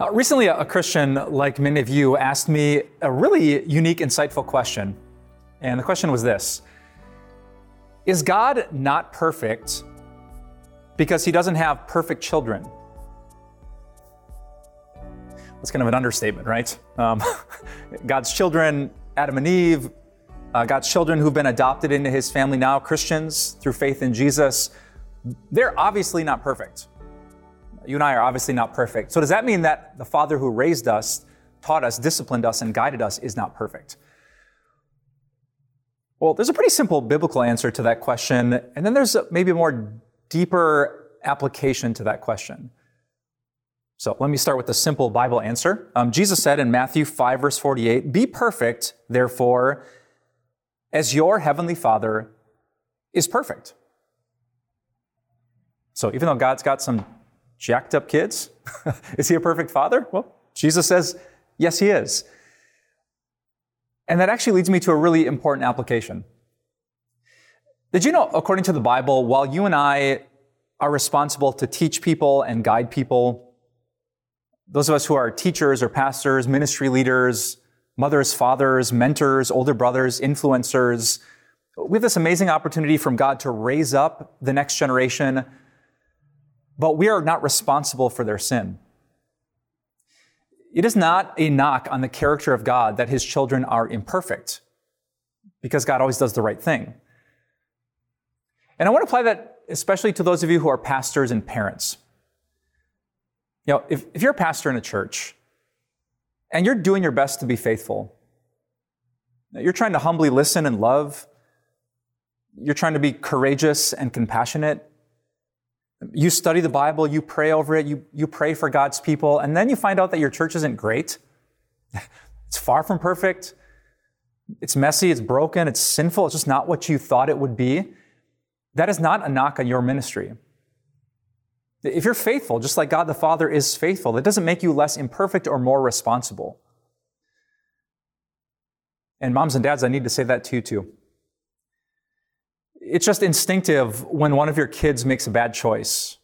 Uh, recently, a Christian, like many of you, asked me a really unique, insightful question. And the question was this Is God not perfect because he doesn't have perfect children? That's kind of an understatement, right? Um, God's children, Adam and Eve, uh, God's children who've been adopted into his family now, Christians, through faith in Jesus, they're obviously not perfect. You and I are obviously not perfect. So, does that mean that the Father who raised us, taught us, disciplined us, and guided us is not perfect? Well, there's a pretty simple biblical answer to that question, and then there's maybe a more deeper application to that question. So let me start with the simple Bible answer. Um, Jesus said in Matthew 5, verse 48, Be perfect, therefore, as your heavenly Father is perfect. So even though God's got some jacked up kids? is he a perfect father? Well, Jesus says, yes, he is. And that actually leads me to a really important application. Did you know, according to the Bible, while you and I are responsible to teach people and guide people, those of us who are teachers or pastors, ministry leaders, mothers, fathers, mentors, older brothers, influencers, we have this amazing opportunity from God to raise up the next generation but we are not responsible for their sin. It is not a knock on the character of God that his children are imperfect, because God always does the right thing. And I want to apply that especially to those of you who are pastors and parents. You know, if, if you're a pastor in a church and you're doing your best to be faithful, you're trying to humbly listen and love, you're trying to be courageous and compassionate, you study the Bible, you pray over it, you, you pray for God's people, and then you find out that your church isn't great. it's far from perfect. It's messy, it's broken, it's sinful, it's just not what you thought it would be. That is not a knock on your ministry. If you're faithful, just like God the Father is faithful, that doesn't make you less imperfect or more responsible. And moms and dads, I need to say that to you too it's just instinctive when one of your kids makes a bad choice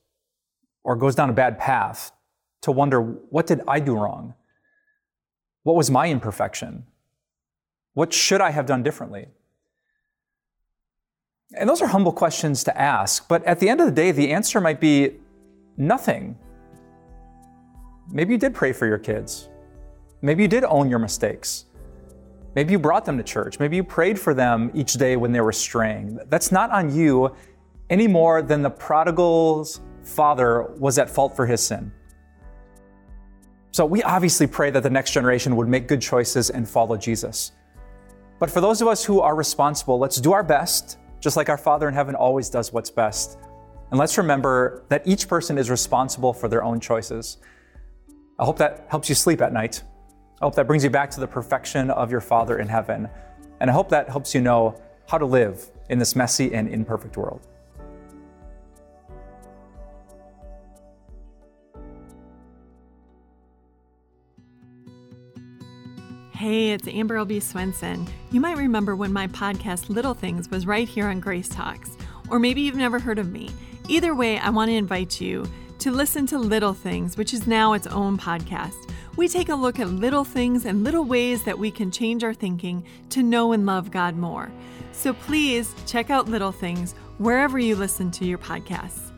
or goes down a bad path to wonder what did I do wrong? What was my imperfection? What should I have done differently? And those are humble questions to ask, but at the end of the day, the answer might be nothing. Maybe you did pray for your kids. Maybe you did own your mistakes. Maybe you brought them to church. Maybe you prayed for them each day when they were straying. That's not on you any more than the prodigal's father was at fault for his sin. So we obviously pray that the next generation would make good choices and follow Jesus. But for those of us who are responsible, let's do our best, just like our Father in heaven always does what's best. And let's remember that each person is responsible for their own choices. I hope that helps you sleep at night. I hope that brings you back to the perfection of your Father in heaven. And I hope that helps you know how to live in this messy and imperfect world. Hey, it's Amber Albee Swenson. You might remember when my podcast Little Things was right here on Grace Talks, or maybe you've never heard of me. Either way, I want to invite you to listen to Little Things, which is now its own podcast we take a look at little things and little ways that we can change our thinking to know and love God more. So please check out Little Things wherever you listen to your podcasts.